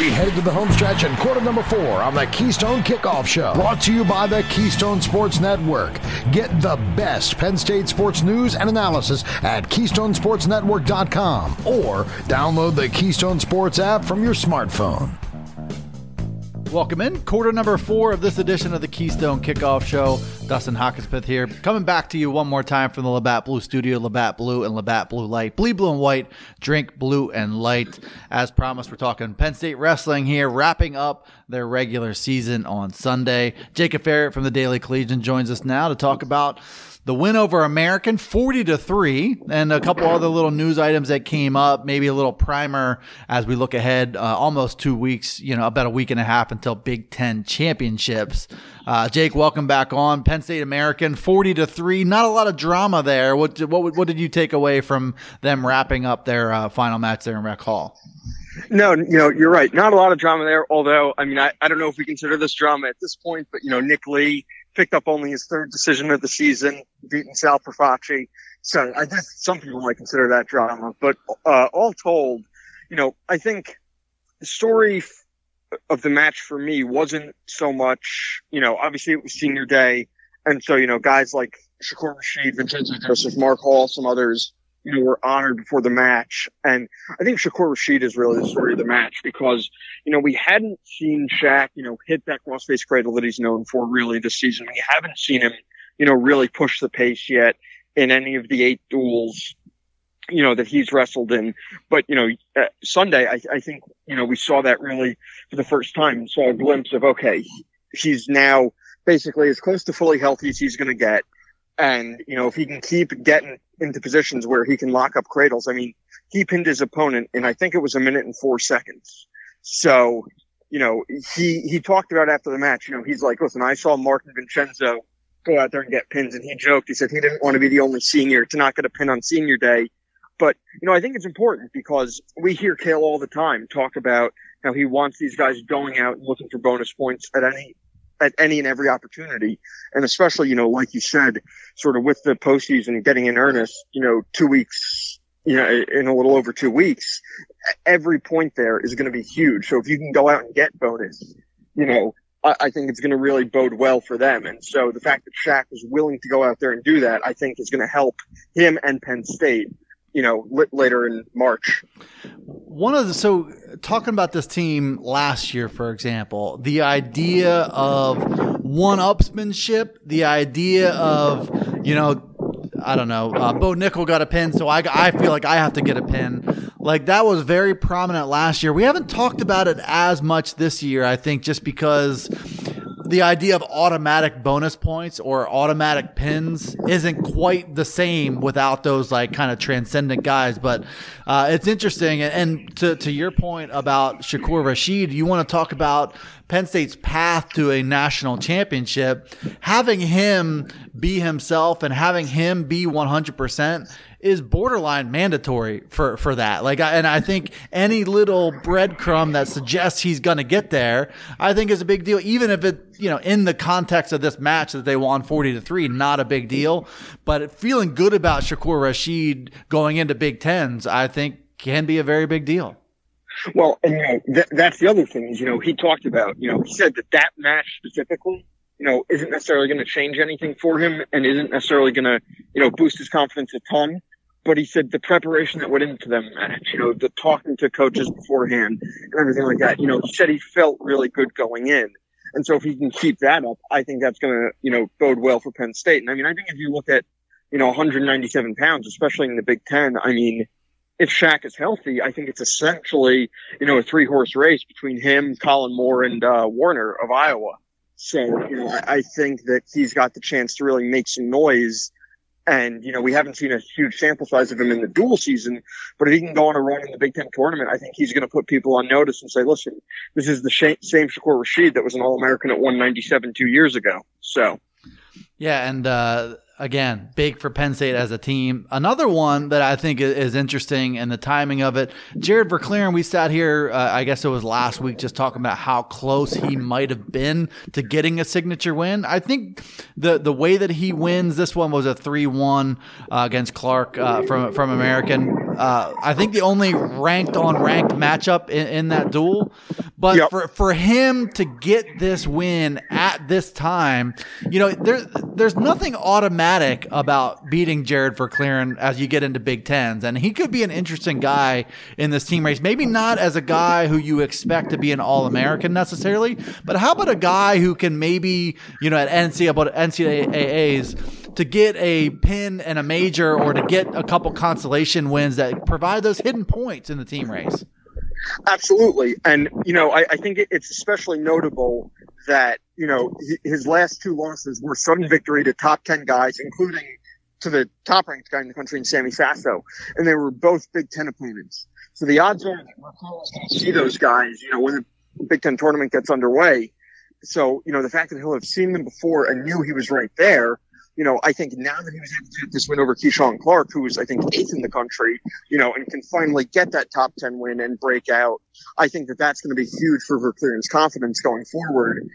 We head to the home stretch and quarter number four on the Keystone Kickoff Show. Brought to you by the Keystone Sports Network. Get the best Penn State sports news and analysis at KeystonesportsNetwork.com or download the Keystone Sports app from your smartphone. Welcome in. Quarter number four of this edition of the Keystone Kickoff Show. Dustin Hockensmith here. Coming back to you one more time from the Labatt Blue Studio, Labatt Blue and Labatt Blue Light. Bleed blue and white, drink blue and light. As promised, we're talking Penn State Wrestling here, wrapping up their regular season on Sunday. Jacob Aferiat from the Daily Collegian joins us now to talk about the win over American 40 to 3 and a couple other little news items that came up, maybe a little primer as we look ahead uh, almost 2 weeks, you know, about a week and a half until Big 10 championships. Uh, Jake, welcome back on Penn State American 40 to 3. Not a lot of drama there. What what what did you take away from them wrapping up their uh, final match there in Rec Hall? No, you know, you're right. Not a lot of drama there. Although, I mean, I, I don't know if we consider this drama at this point, but you know, Nick Lee picked up only his third decision of the season, beating Sal Profaci. So I guess some people might consider that drama. But uh, all told, you know, I think the story of the match for me wasn't so much, you know, obviously it was senior day. And so, you know, guys like Shakur Rasheed, Vincenzo Joseph, Mark Hall, some others you know, we were honored before the match. And I think Shakur Rasheed is really the story of the match because, you know, we hadn't seen Shaq, you know, hit that crossface cradle that he's known for really this season. We haven't seen him, you know, really push the pace yet in any of the eight duels, you know, that he's wrestled in. But, you know, uh, Sunday, I, I think, you know, we saw that really for the first time and saw a glimpse of, okay, he's now basically as close to fully healthy as he's going to get. And, you know, if he can keep getting into positions where he can lock up cradles. I mean, he pinned his opponent and I think it was a minute and four seconds. So, you know, he, he talked about after the match, you know, he's like, listen, I saw Mark and Vincenzo go out there and get pins and he joked. He said he didn't want to be the only senior to not get a pin on senior day. But, you know, I think it's important because we hear Cael all the time talk about how he wants these guys going out and looking for bonus points at any at any and every opportunity. And especially, you know, like you said, sort of with the postseason getting in earnest, you know, two weeks, you know, in a little over two weeks, every point there is going to be huge. So if you can go out and get bonus, you know, I, I think it's going to really bode well for them. And so the fact that Shaq is willing to go out there and do that, I think is going to help him and Penn State you know, later in March. One of the so talking about this team last year, for example, the idea of one-upsmanship, the idea of you know, I don't know, uh, Bo Nickal got a pin, so I I feel like I have to get a pin. Like that was very prominent last year. We haven't talked about it as much this year, I think, just because the idea of automatic bonus points or automatic pins isn't quite the same without those like kind of transcendent guys. But uh, it's interesting. And to, to your point about Shakur Rasheed, you want to talk about Penn State's path to a national championship, having him be himself and having him be 100% is borderline mandatory for, for that. Like, and I think any little breadcrumb that suggests he's going to get there, I think is a big deal. Even if it, you know, in the context of this match that they won 40 to three, not a big deal, but feeling good about Shakur Rasheed going into Big Tens, I think can be a very big deal. Well, and you know, th- that's the other thing is, you know, he talked about, you know, he said that that match specifically, you know, isn't necessarily going to change anything for him and isn't necessarily going to, you know, boost his confidence a ton. But he said the preparation that went into them, match, you know, the talking to coaches beforehand and everything like that, you know, he said he felt really good going in. And so if he can keep that up, I think that's going to, you know, bode well for Penn State. And I mean, I think if you look at, you know, 197 pounds, especially in the Big Ten, I mean, if Shaq is healthy, I think it's essentially, you know, a three horse race between him, Kollin Moore, and uh, Warner of Iowa. So, you know, I think that he's got the chance to really make some noise. And, you know, we haven't seen a huge sample size of him in the dual season, but if he can go on a run in the Big Ten tournament, I think he's going to put people on notice and say, listen, this is the same Shakur Rasheed that was an All American at 197 two years ago. So, yeah. And, uh, again, big for Penn State as a team. Another one that I think is interesting and the timing of it. Jarod Verkleeren, we sat here, uh, I guess it was last week, just talking about how close he might have been to getting a signature win. I think the the way that he wins this one was a three one uh, against Clark uh, from from American. Uh, I think the only ranked on ranked matchup in, in that duel. But Yep. for for him to get this win at this time, you know, there there's nothing automatic about beating Jarod Verkleeren as you get into Big Tens, and he could be an interesting guy in this team race. Maybe not as a guy who you expect to be an All American necessarily, but how about a guy who can maybe you know at NCAA's to get a pin and a major or to get a couple consolation wins that provide those hidden points in the team race. Absolutely. And, you know, I, I think it's especially notable that, you know, his last two losses were sudden victory to top 10 guys, including to the top ranked guy in the country in Sammy Sasso. And they were both Big Ten opponents. So the odds are that McCullough's going to see those guys, you know, when the Big Ten tournament gets underway. So, you know, the fact that he'll have seen them before and knew he was right there, you know, I think now that he was able to get this win over Kizhan Clarke, who was, I think, eighth in the country, you know, and can finally get that top 10 win and break out, I think that that's going to be huge for Verkleeren's confidence going forward.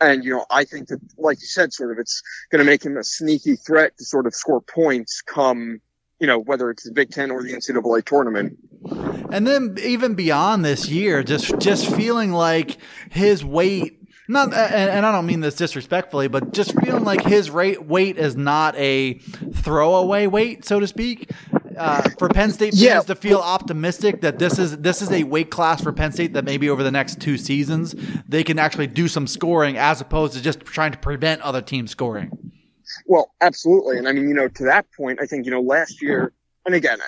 And, you know, I think that, like you said, sort of, it's going to make him a sneaky threat to sort of score points come, you know, whether it's the Big Ten or the NCAA tournament. And then even beyond this year, just just feeling like his weight not and, and I don't mean this disrespectfully, but just feeling like his rate weight is not a throwaway weight, so to speak. Uh, for Penn State fans Yeah. to feel optimistic that this is this is a weight class for Penn State that maybe over the next two seasons they can actually do some scoring as opposed to just trying to prevent other teams scoring. Well, absolutely. And I mean, you know, to that point, I think, you know, last year, and again,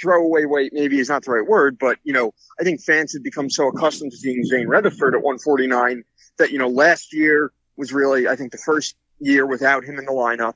throwaway weight maybe is not the right word, but, you know, I think fans had become so accustomed to seeing Zain Retherford at 149 that, you know, last year was really, I think, the first year without him in the lineup.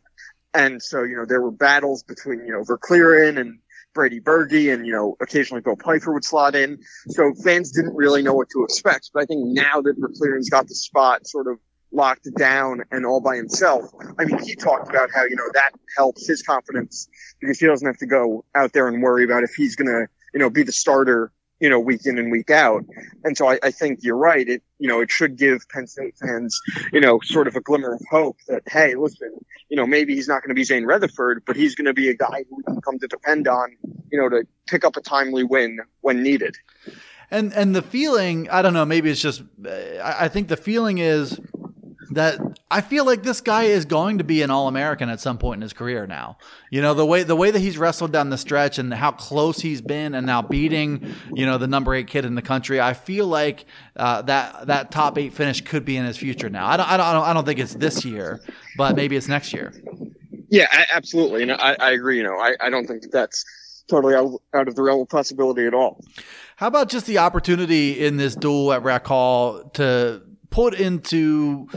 And so, you know, there were battles between, you know, Verkleeren and Brady Berge and, you know, occasionally Bill Pfeiffer would slot in. So fans didn't really know what to expect. But I think now that Verkleeren's got the spot sort of locked down and all by himself, I mean, he talked about how, you know, that helps his confidence because he doesn't have to go out there and worry about if he's going to, you know, be the starter, you know, week in and week out. And so I, I think you're right. It, you know, it should give Penn State fans, you know, sort of a glimmer of hope that, hey, listen, you know, maybe he's not going to be Zain Retherford, but he's going to be a guy who we can come to depend on, you know, to pick up a timely win when needed. And and the feeling, I don't know, maybe it's just I, I think the feeling is that I feel like this guy is going to be an All American at some point in his career now. You know, the way the way that he's wrestled down the stretch and how close he's been and now beating, you know, the number eight kid in the country, I feel like uh, that that top eight finish could be in his future now. I don't, I don't, I don't, think it's this year, but maybe it's next year. Yeah, absolutely. And I, I agree. You know, I, I don't think that that's totally out, out of the realm of possibility at all. How about just the opportunity in this duel at Rec Hall to put into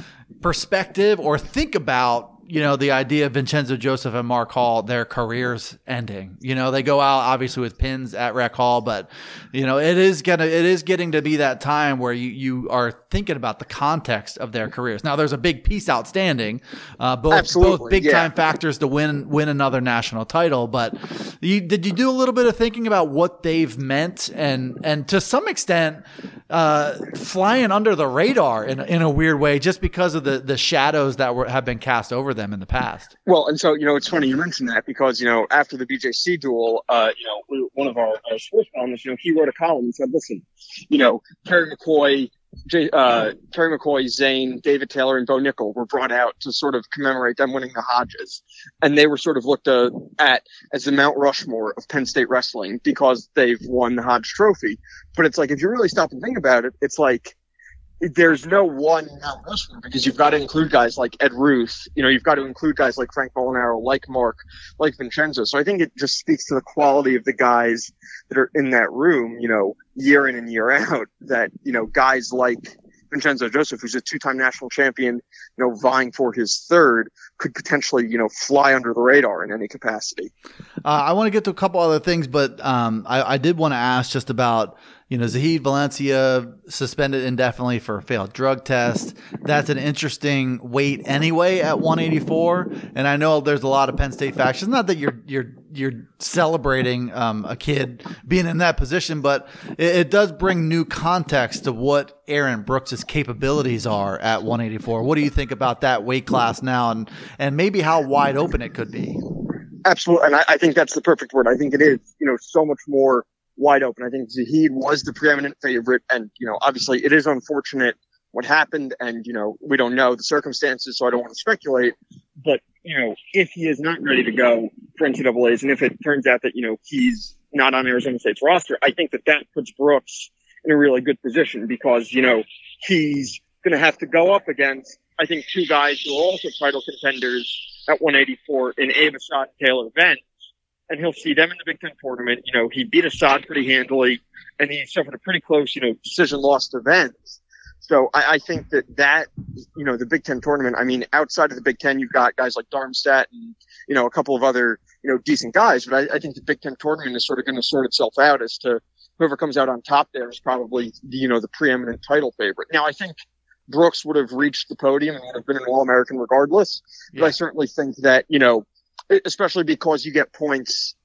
perspective or think about, you know, the idea of Vincenzo Joseph and Mark Hall, their careers ending. You know, they go out obviously with pins at Rec Hall, but you know, it is gonna it is getting to be that time where you, you are thinking about the context of their careers. Now there's a big piece outstanding, uh, both both big yeah. time factors to win win another national title. But you, did you do a little bit of thinking about what they've meant and and to some extent uh, flying under the radar in, in a weird way just because of the the shadows that were have been cast over them in the past. Well, and so, you know, it's funny you mentioned that because, you know, after the BJC duel, uh, you know, one of our, our sports columnists, you know, he wrote a column and said, listen, you know, Kerry McCoy, J, uh, Kerry McCoy, Zain, David Taylor, and Bo Nickal were brought out to sort of commemorate them winning the Hodges. And they were sort of looked uh, at as the Mount Rushmore of Penn State wrestling because they've won the Hodge Trophy. But it's like, if you really stop and think about it, it's like, there's no one Mount Rushmore because you've got to include guys like Ed Ruth. You know, you've got to include guys like Frank Molinaro, like Mark, like Vincenzo. So I think it just speaks to the quality of the guys that are in that room, you know, year in and year out that, you know, guys like Vincenzo Joseph, who's a two-time national champion, you know, vying for his third, could potentially, you know, fly under the radar in any capacity. Uh, I want to get to a couple other things, but um, I, I did want to ask just about you know Zahid Valencia suspended indefinitely for a failed drug test. That's an interesting weight anyway at 184, and I know there's a lot of Penn State factions. Not that you're you're you're celebrating um, a kid being in that position, but it, it does bring new context to what Aaron Brooks's capabilities are at 184. What do you think about that weight class now, and and maybe how wide open it could be? Absolutely. And I, I think that's the perfect word. I think it is, you know, so much more wide open. I think Zahid was the preeminent favorite. And, you know, obviously it is unfortunate what happened. And, you know, we don't know the circumstances, so I don't want to speculate. But, you know, if he is not ready to go for NCAAs and if it turns out that, you know, he's not on Arizona State's roster, I think that that puts Brooks in a really good position because, you know, he's going to have to go up against, I think, two guys who are also title contenders at 184 in and Taylor Venz and he'll see them in the Big Ten tournament. You know, he beat Assad pretty handily, and he suffered a pretty close, you know, decision loss to Venz. So I, I, think that that, you know, the Big Ten tournament, I mean, outside of the Big Ten, you've got guys like Darmstadt and, you know, a couple of other, you know, decent guys. But I, I think the Big Ten tournament is sort of going to sort itself out as to whoever comes out on top there is probably, the, you know, the preeminent title favorite. Now, I think Brooks would have reached the podium and would have been an All American regardless. Yeah. But I certainly think that, you know, especially because you get points,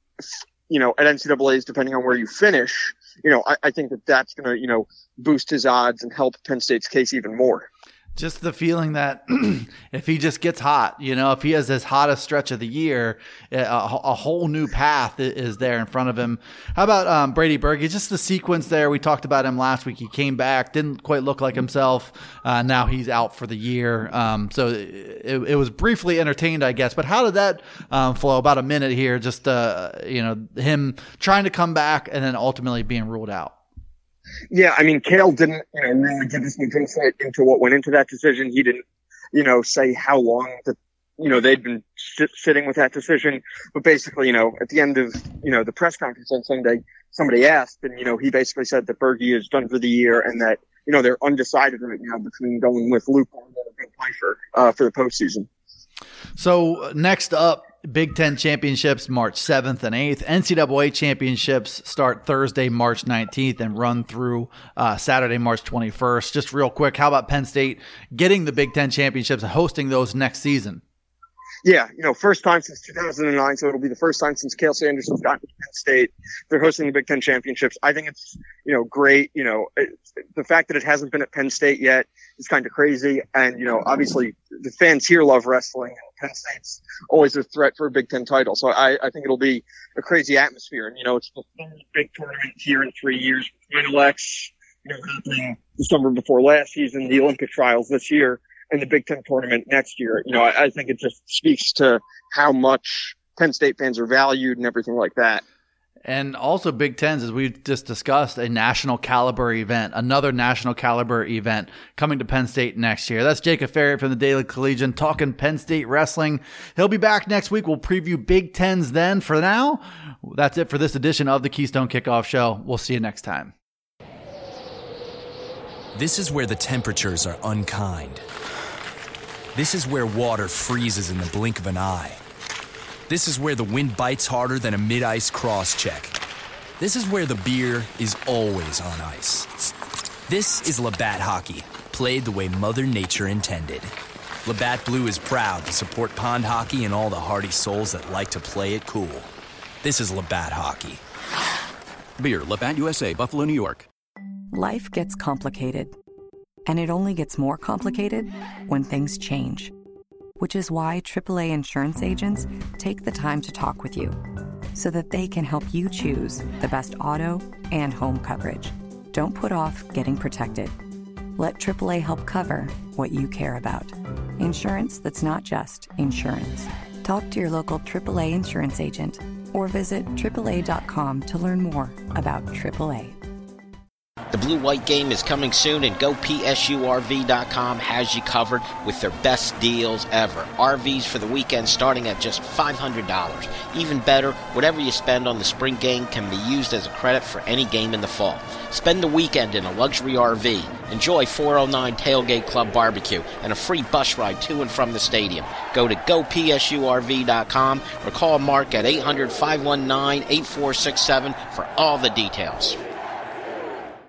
you know, at NCAA's depending on where you finish. You know, I, I think that that's going to, you know, boost his odds and help Penn State's case even more just the feeling that if he just gets hot, you know, if he has his hottest stretch of the year, a, a whole new path is there in front of him. How about um, Brady Berge? Just the sequence there. We talked about him last week. He came back, didn't quite look like himself. Uh, now he's out for the year. Um, so it, it, was briefly entertained, I guess. But how did that um, flow? About a minute here, just uh, you know, him trying to come back and then ultimately being ruled out. Yeah, I mean, Cael didn't, you know, really give us much insight into what went into that decision. He didn't, you know, say how long the, you know, they'd been sit, sitting with that decision. But basically, you know, at the end of, you know, the press conference on Sunday, somebody asked, and you know, he basically said that Berge is done for the year, and that you know they're undecided right now between going with Luke or Pfeiffer uh, for the postseason. So next up, Big Ten championships March 7th and 8th. NCAA championships start Thursday, March 19th and run through uh, Saturday, March 21st. Just real quick, how about Penn State getting the Big Ten championships and hosting those next season? yeah, you know, first time since 2009, so it'll be the first time since Cael Sanderson's gotten to Penn State. They're hosting the Big Ten championships. I think it's, you know, great. You know, it, the fact that it hasn't been at Penn State yet is kind of crazy. And, you know, obviously the fans here love wrestling Penn State's always a threat for a Big Ten title. So I, I think it'll be a crazy atmosphere. And, you know, it's the third big tournament here in three years. Final X, you know, happening the summer before last season, the Olympic trials this year and the Big Ten tournament next year. You know, I, I think it just speaks to how much Penn State fans are valued and everything like that. And also Big Tens, as we've just discussed, a national caliber event, another national caliber event coming to Penn State next year. That's Jacob Aferiat from the Daily Collegian talking Penn State wrestling. He'll be back next week. We'll preview Big Tens then. For now, that's it for this edition of the Keystone Kickoff Show. We'll see you next time. This is where the temperatures are unkind this is where water freezes in the blink of an eye. This is where the wind bites harder than a mid ice cross check. This is where the beer is always on ice. This is Labatt Hockey, played the way Mother Nature intended. Labatt Blue is proud to support pond hockey and all the hardy souls that like to play it cool. This is Labatt Hockey. Beer, Labatt USA, Buffalo, New York. Life gets complicated and it only gets more complicated when things change. Which is why AAA insurance agents take the time to talk with you so that they can help you choose the best auto and home coverage. Don't put off getting protected. Let AAA help cover what you care about. Insurance that's not just insurance. Talk to your local AAA insurance agent or visit AAA.com to learn more about AAA. The Blue White game is coming soon, and GoPSURV.com has you covered with their best deals ever. RVs for the weekend starting at just $500. Even better, whatever you spend on the spring game can be used as a credit for any game in the fall. Spend the weekend in a luxury RV. Enjoy 409 Tailgate Club barbecue and a free bus ride to and from the stadium. Go to gopsurv.com or call Mark at 800 519 8467 for all the details.